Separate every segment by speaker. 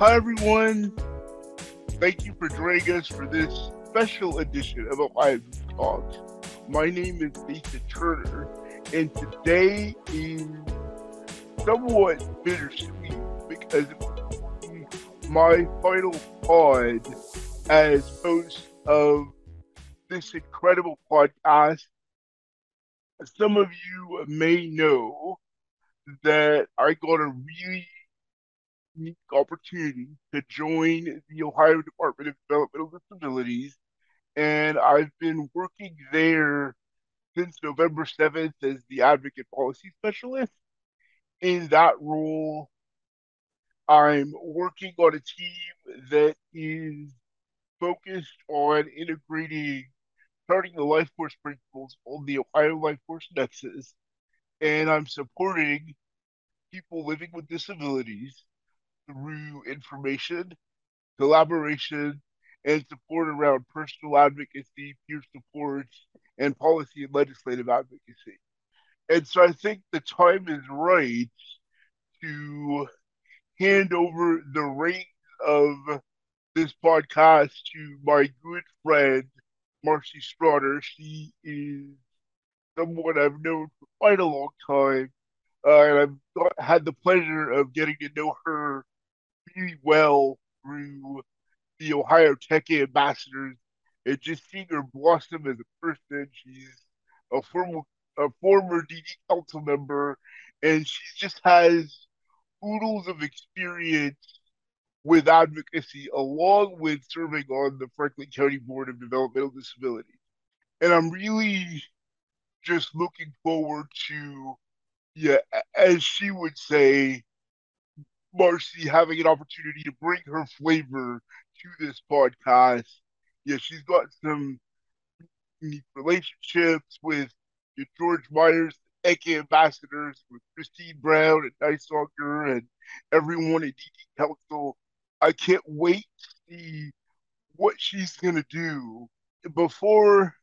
Speaker 1: Hi, everyone. Thank you for joining us for this special edition of Ohio Talks. My name is Nathan Turner, and today is somewhat bittersweet because my final pod as host of this incredible podcast. Some of you may know that I got a really unique opportunity to join the Ohio Department of Developmental Disabilities, and I've been working there since November 7th as the Advocate Policy Specialist. In that role, I'm working on a team that is focused on integrating Charting the LifeCourse principles on the Ohio LifeCourse Nexus, and I'm supporting people living with disabilities through information, collaboration, and support around personal advocacy, peer support, and policy and legislative advocacy. And so I think the time is right to hand over the reins of this podcast to my good friend, Marcy Strotter. She is someone I've known for quite a long time. Uh, and I've had the pleasure of getting to know her really well through the Ohio Tech Ambassadors and just seeing her blossom as a person. She's a former a former DD council member, and she just has oodles of experience with advocacy, along with serving on the Franklin County Board of Developmental Disabilities. And I'm really just looking forward to, yeah, as she would say, Marcy having an opportunity to bring her flavor to this podcast. Yeah, she's got some unique relationships with George Myers, ECA ambassadors, with Christine Brown and Dice Walker and everyone at DD Council. I can't wait to see what she's going to do. Before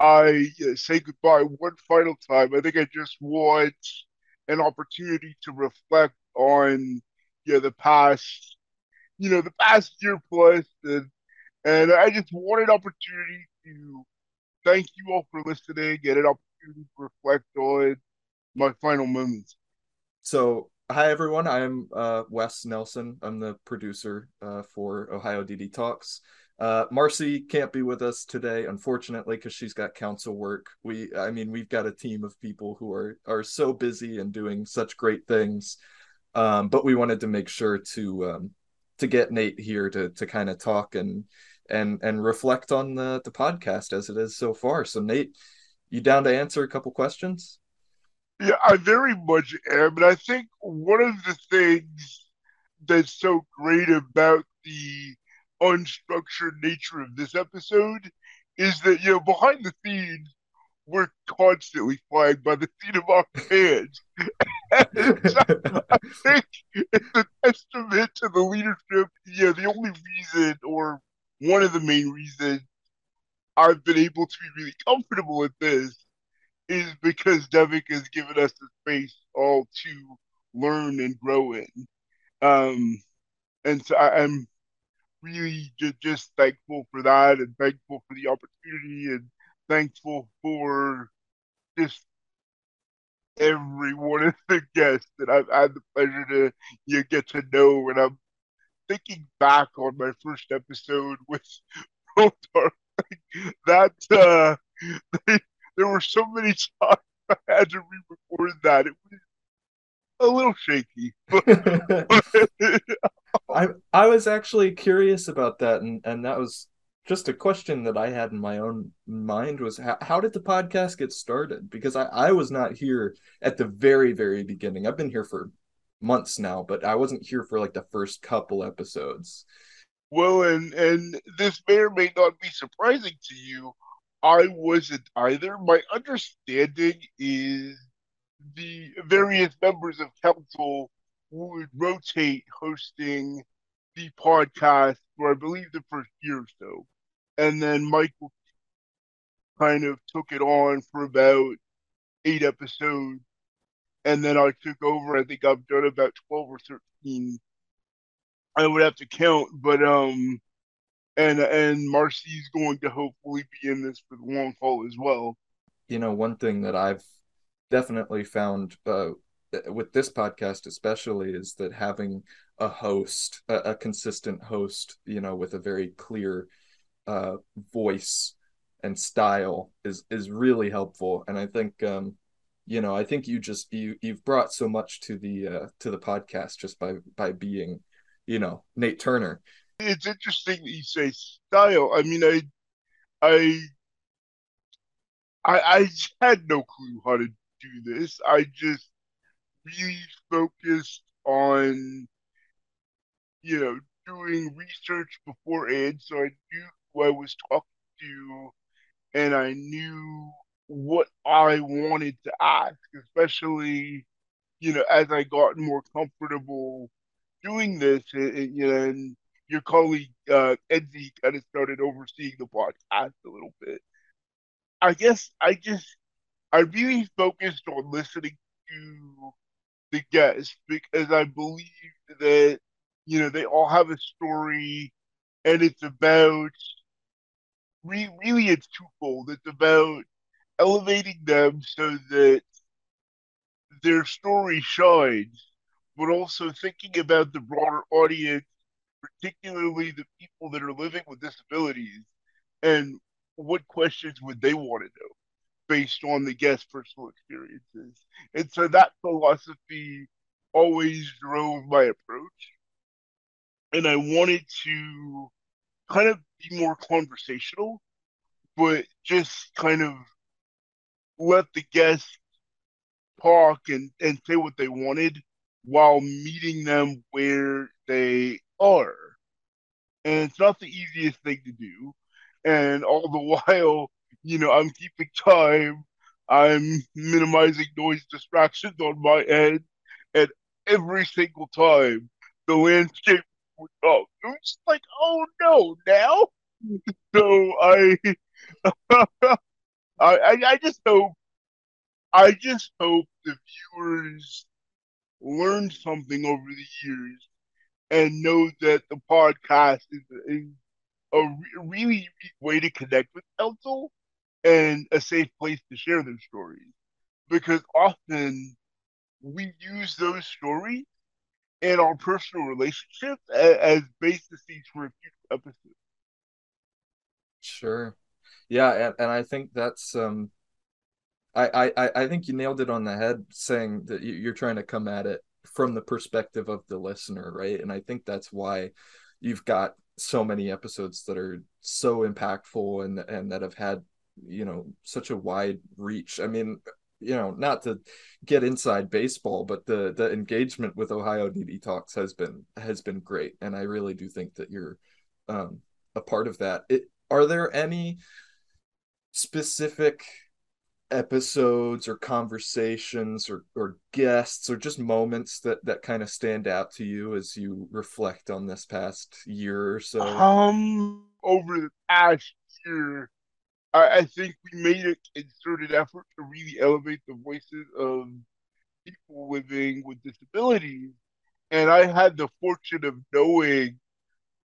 Speaker 1: I uh, say goodbye one final time, I think I just want an opportunity to reflect on yeah the past you know the past year plus and and I just want an opportunity to thank you all for listening and an opportunity to reflect on my final moments.
Speaker 2: So hi everyone, I'm uh, Wes Nelson. I'm the producer uh, for Ohio DD Talks. Uh, Marcy can't be with us today, unfortunately, because she's got council work. We, I mean, we've got a team of people who are are so busy and doing such great things um, but we wanted to make sure to um, to get Nate here to to kind of talk and and and reflect on the the podcast as it is so far. So Nate, you down to answer a couple questions?
Speaker 1: Yeah, I very much am, and I think one of the things that's so great about the unstructured nature of this episode is that you know behind the scenes we're constantly flying by the seat of our pants. I think it's a testament to the leadership. Yeah, the only reason, or one of the main reasons, I've been able to be really comfortable with this is because Devika has given us the space all to learn and grow in. Um, and so I, am really just, just thankful for that and thankful for the opportunity and thankful for just every one of the guests that I've had the pleasure to you get to know. And I'm thinking back on my first episode with Rotar, that uh, there were so many times I had to re-record that. It was a little shaky.
Speaker 2: I I was actually curious about that, and and that was just a question that I had in my own mind was how, how did the podcast get started? Because I, I was not here at the very, very beginning. I've been here for months now, but I wasn't here for like the first couple episodes.
Speaker 1: Well, and and this may or may not be surprising to you. I wasn't either. My understanding is the various members of council would rotate hosting the podcast for I believe the first year or so and then Michael kind of took it on for about eight episodes, and then I took over. I think I've done about twelve or thirteen I would have to count, but um, and and Marcy's going to hopefully be in this for the long haul as well.
Speaker 2: You know, one thing that I've definitely found uh, with this podcast, especially, is that having a host, a, a consistent host, you know, with a very clear uh, voice and style is is really helpful. And I think, um, you know, I think you just you you've brought so much to the uh, to the podcast just by by being, you know, Nate Turner
Speaker 1: it's interesting that you say style. I mean, I, I, I, I had no clue how to do this. I just really focused on, you know, doing research beforehand, so I knew who I was talking to, and I knew what I wanted to ask, especially, you know, as I got more comfortable doing this, and, you know, and your colleague uh, Edsy kind of started overseeing the podcast a little bit. I guess I just I really focused on listening to the guests because I believe that you know they all have a story, and it's about re- really it's twofold. It's about elevating them so that their story shines, but also thinking about the broader audience particularly the people that are living with disabilities, and what questions would they want to know based on the guest's personal experiences. And so that philosophy always drove my approach. And I wanted to kind of be more conversational, but just kind of let the guests talk and, and say what they wanted while meeting them where they are. And it's not the easiest thing to do. And all the while, you know, I'm keeping time, I'm minimizing noise distractions on my end, and every single time the landscape Oh, I'm just like, oh no, now? so I, I, I just hope, I just hope the viewers learned something over the years and know that the podcast is, is a re- really way to connect with council and a safe place to share their stories. Because often we use those stories in our personal relationships as, as bases for a future episodes.
Speaker 2: Sure. Yeah, and, and I think that's um I, I I think you nailed it on the head saying that you're trying to come at it from the perspective of the listener, right? And I think that's why you've got so many episodes that are so impactful and and that have had you know such a wide reach. I mean, you know, not to get inside baseball, but the the engagement with Ohio DD Talks has been has been great, and I really do think that you're um, a part of that. It, are there any specific episodes or conversations or, or guests or just moments that that kind of stand out to you as you reflect on this past year or so
Speaker 1: um over the past year i, I think we made a concerted effort to really elevate the voices of people living with disabilities. And i had the fortune of knowing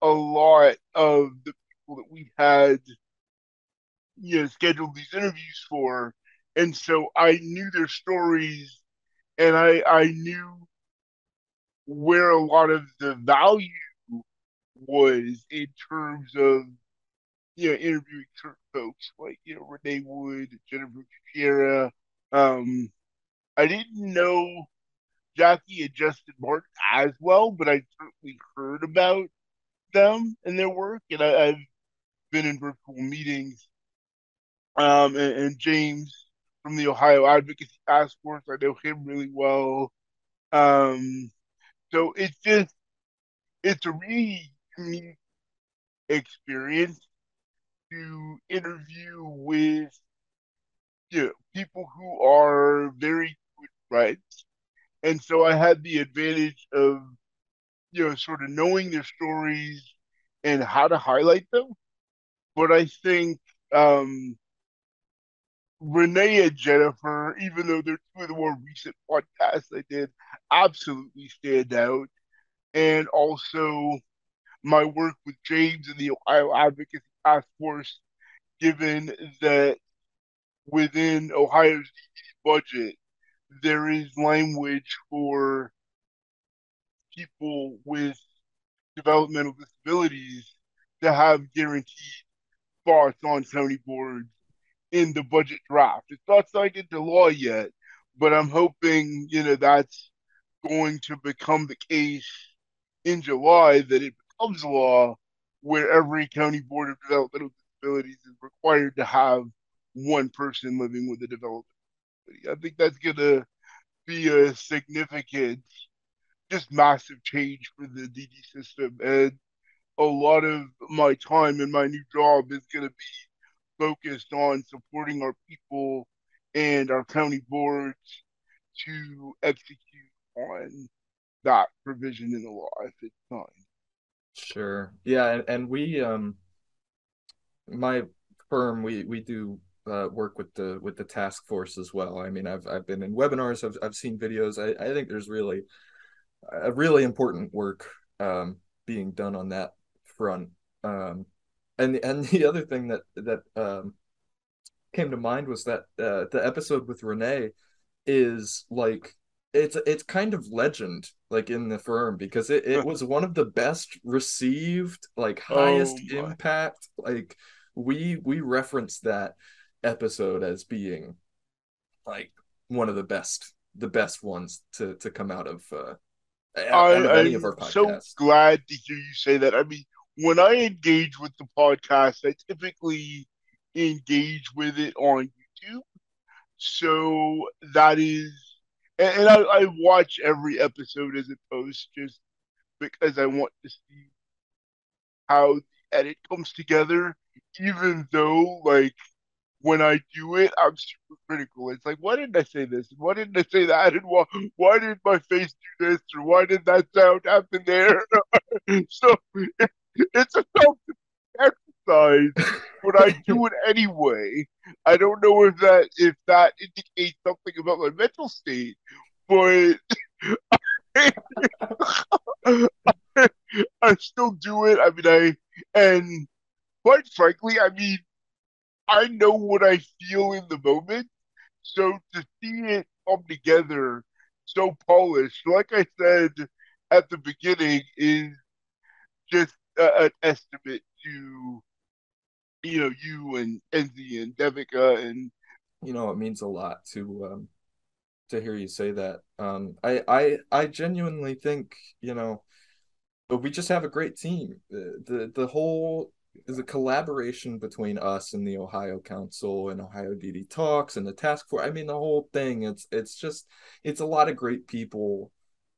Speaker 1: a lot of the people that we had you know scheduled these interviews for. And so I knew their stories, and I I knew where a lot of the value was in terms of you know interviewing certain folks like you know Renee Wood, Jennifer Kira. Um, I didn't know Jackie and Justin Martin as well, but I certainly heard about them and their work, and I, have been in virtual meetings. Um, and, and James from the Ohio Advocacy Task Force. I know him really well. Um, so it's just it's a really unique experience to interview with you know, people who are very good friends. And so I had the advantage of, you know, sort of knowing their stories and how to highlight them. But I think um, Renee and Jennifer, even though they're two of the more recent podcasts I did, absolutely stand out. and also my work with James and the Ohio Advocacy Task Force, given that within Ohio's budget, there is language for people with developmental disabilities to have guaranteed spots on county boards in the budget draft. It's not signed into law yet, but I'm hoping, you know, that's going to become the case in July, that it becomes law where every county board of developmental disabilities is required to have one person living with a developmental disability. I think that's going to be a significant, just massive change for the DD system. And a lot of my time in my new job is going to be focused on supporting our people and our county boards to execute on that provision in the law if it's signed.
Speaker 2: Sure. Yeah, and, we um my firm we we do uh, work with the with the task force as well. I mean, I've I've been in webinars, I've I've seen videos. I, I think there's really a really important work um, being done on that front. Um, and and the other thing that that um, came to mind was that uh, the episode with Renee is like it's it's kind of legend like in the firm because it, it was one of the best received like highest oh impact like we we referenced that episode as being like one of the best the best ones to to come out of uh
Speaker 1: I, out of I'm so glad to hear you say that. I mean, when I engage with the podcast, I typically engage with it on YouTube. So that is, and, and I, I watch every episode as it posts just because I want to see how the edit comes together. Even though, like, when I do it, I'm super critical. It's like, why didn't I say this? Why didn't I say that? And why, why did my face do this? Or why did that sound happen there? so it, it's a self but I do it anyway. I don't know if that if that indicates something about my mental state, but I, I still do it. I mean, I and quite frankly, I mean, I know what I feel in the moment. So to see it come together so polished, like I said at the beginning, is just an estimate to you know you and Enzi and Devika and
Speaker 2: you know it means a lot to um to hear you say that um I I I genuinely think you know we just have a great team the the, the whole is a collaboration between us and the Ohio Council and Ohio DD Talks and the task force. I mean, the whole thing. It's it's just it's a lot of great people,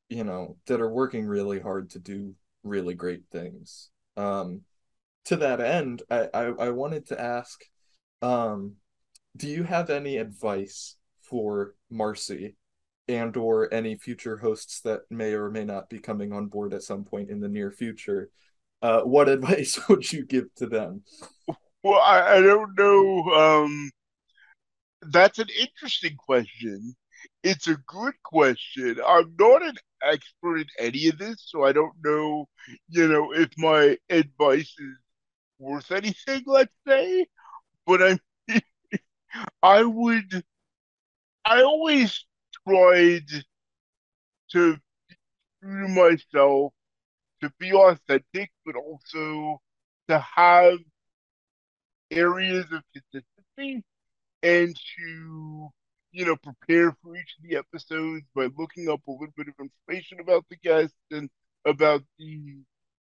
Speaker 2: you know, that are working really hard to do really great things. Um, to that end, I, I, I wanted to ask, um, do you have any advice for Marcy and or any future hosts that may or may not be coming on board at some point in the near future? Uh, what advice would you give to them?
Speaker 1: Well, I, I don't know. Um, that's an interesting question. It's a good question. I'm not an expert in any of this, so I don't know, you know, if my advice is worth anything, let's say. But I I would I always tried to to myself, to be authentic, but also to have areas of consistency and to you know, prepare for each of the episodes by looking up a little bit of information about the guests and about the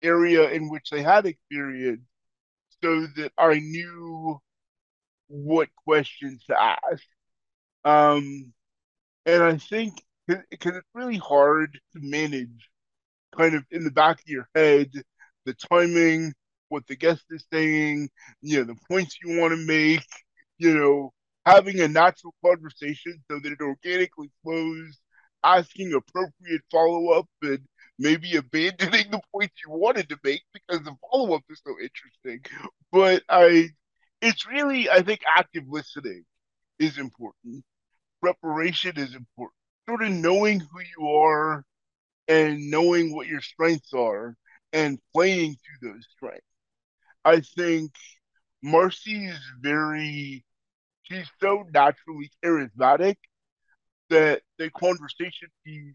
Speaker 1: area in which they had experience so that I knew what questions to ask. Um, and I think because it's really hard to manage kind of in the back of your head the timing, what the guest is saying, you know, the points you want to make, you know, having a natural conversation so that it organically flows, asking appropriate follow up, and maybe abandoning the points you wanted to make because the follow up is so interesting. But I, it's really, I think active listening is important. Preparation is important. Sort of knowing who you are and knowing what your strengths are and playing to those strengths. I think Marcy is very, she's so naturally charismatic that the conversation piece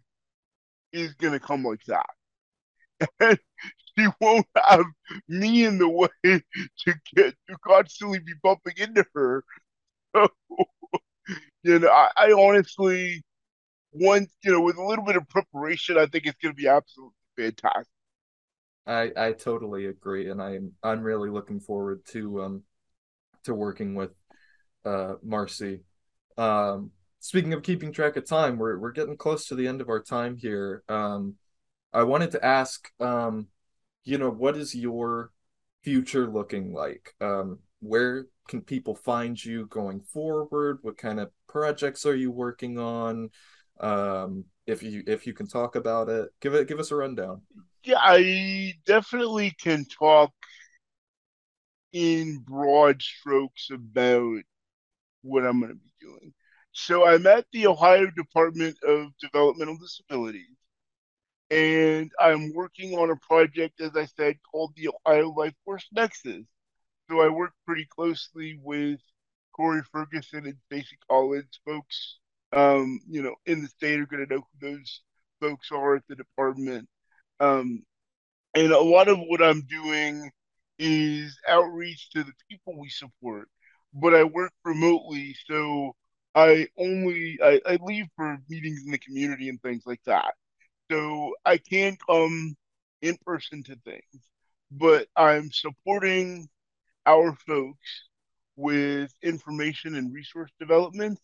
Speaker 1: is going to come like that. And she won't have me in the way to get to constantly be bumping into her. So, you know, I, I honestly, once, you know, with a little bit of preparation, I think it's going to be absolutely fantastic.
Speaker 2: I I totally agree, and I'm I'm really looking forward to um to working with uh Marcy. Um, speaking of keeping track of time, we're we're getting close to the end of our time here. Um, I wanted to ask, um, you know, what is your future looking like? Um, where can people find you going forward? What kind of projects are you working on? Um, if you if you can talk about it, give it give us a rundown.
Speaker 1: Yeah, I definitely can talk in broad strokes about what I'm going to be doing. So I'm at the Ohio Department of Developmental Disabilities, and I'm working on a project, as I said, called the Ohio Life Force Nexus. So I work pretty closely with Corey Ferguson and Stacey Collins, folks, um, you know, in the state are going to know who those folks are at the department. Um, and a lot of what I'm doing is outreach to the people we support, but I work remotely, so I only I, I leave for meetings in the community and things like that. So I can't come in person to things, but I'm supporting our folks with information and resource development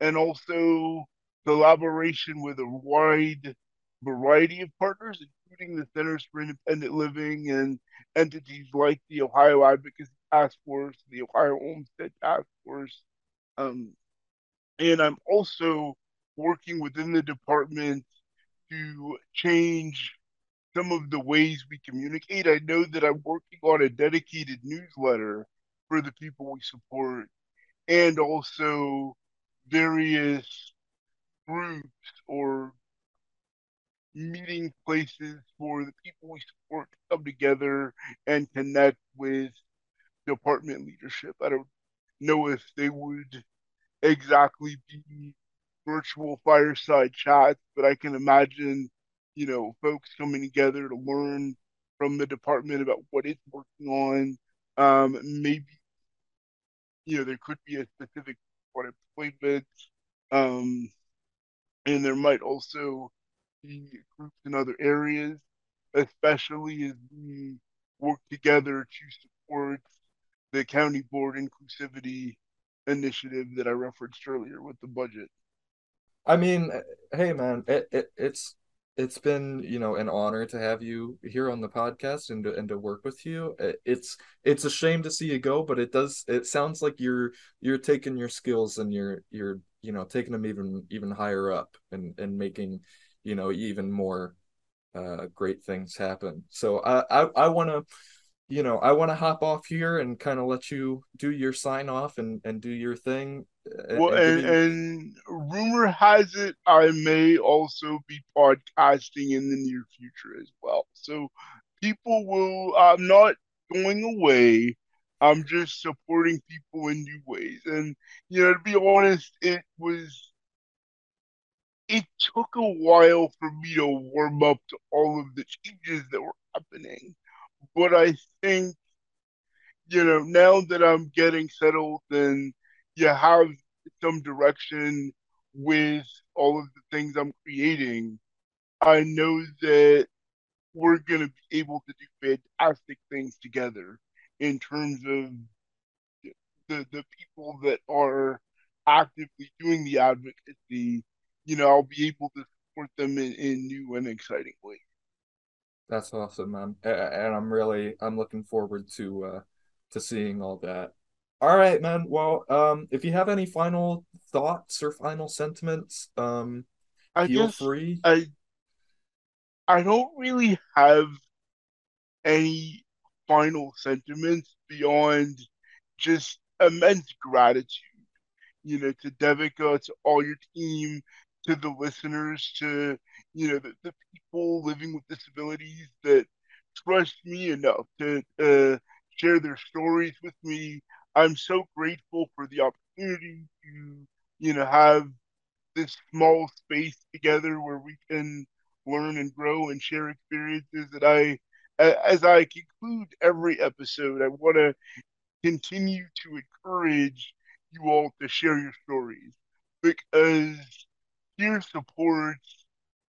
Speaker 1: and also collaboration with a wide variety of partners, including the Centers for Independent Living and entities like the Ohio Advocacy Task Force, the Ohio Homestead Task Force. Um, and I'm also working within the department to change some of the ways we communicate. I know that I'm working on a dedicated newsletter for the people we support and also various groups or meeting places for the people we support to come together and connect with department leadership. I don't know if they would exactly be virtual fireside chats, but I can imagine, you know, folks coming together to learn from the department about what it's working on. Um, maybe, you know, there could be a specific appointment. Um, and there might also be groups in other areas, especially as we work together to support the county board inclusivity initiative that I referenced earlier with the budget.
Speaker 2: I mean, hey man, it, it it's it's been you know an honor to have you here on the podcast and to, and to work with you it's it's a shame to see you go but it does it sounds like you're you're taking your skills and you're you're you know taking them even even higher up and and making you know even more uh great things happen so i i, I want to you know i want to hop off here and kind of let you do your sign off and and do your thing
Speaker 1: well, and, and, rumor has it I may also be podcasting in the near future as well. So people will. I'm not going away. I'm just supporting people in new ways. And you know, to be honest, it was. It took a while for me to warm up to all of the changes that were happening, but I think, you know, now that I'm getting settled and you have some direction with all of the things I'm creating, I know that we're going to be able to do fantastic things together in terms of the the people that are actively doing the advocacy. You know, I'll be able to support them in, in new and exciting ways.
Speaker 2: That's awesome, man, and I'm really I'm looking forward to uh to seeing all that. All right, man. Well, um, if you have any final thoughts or final sentiments, um,
Speaker 1: I feel free. I I don't really have any final sentiments beyond just immense gratitude, you know, to Devika, to all your team, to the listeners, to you know the, the people living with disabilities that trust me enough to uh, share their stories with me. I'm so grateful for the opportunity to you know have this small space together where we can learn and grow and share experiences that I as I conclude every episode, I want to continue to encourage you all to share your stories because peer support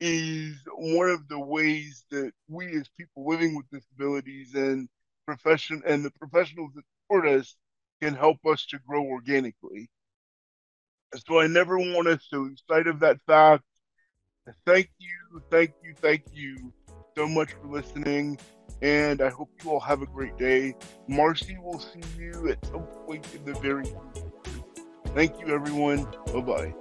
Speaker 1: is one of the ways that we as people living with disabilities and profession and the professionals that support us can help us to grow organically. So I never want us to lose sight of that fact. Thank you, thank you, thank you so much for listening and I hope you all have a great day. Marcy will see you at some point in the very future. Thank you, everyone. Bye bye.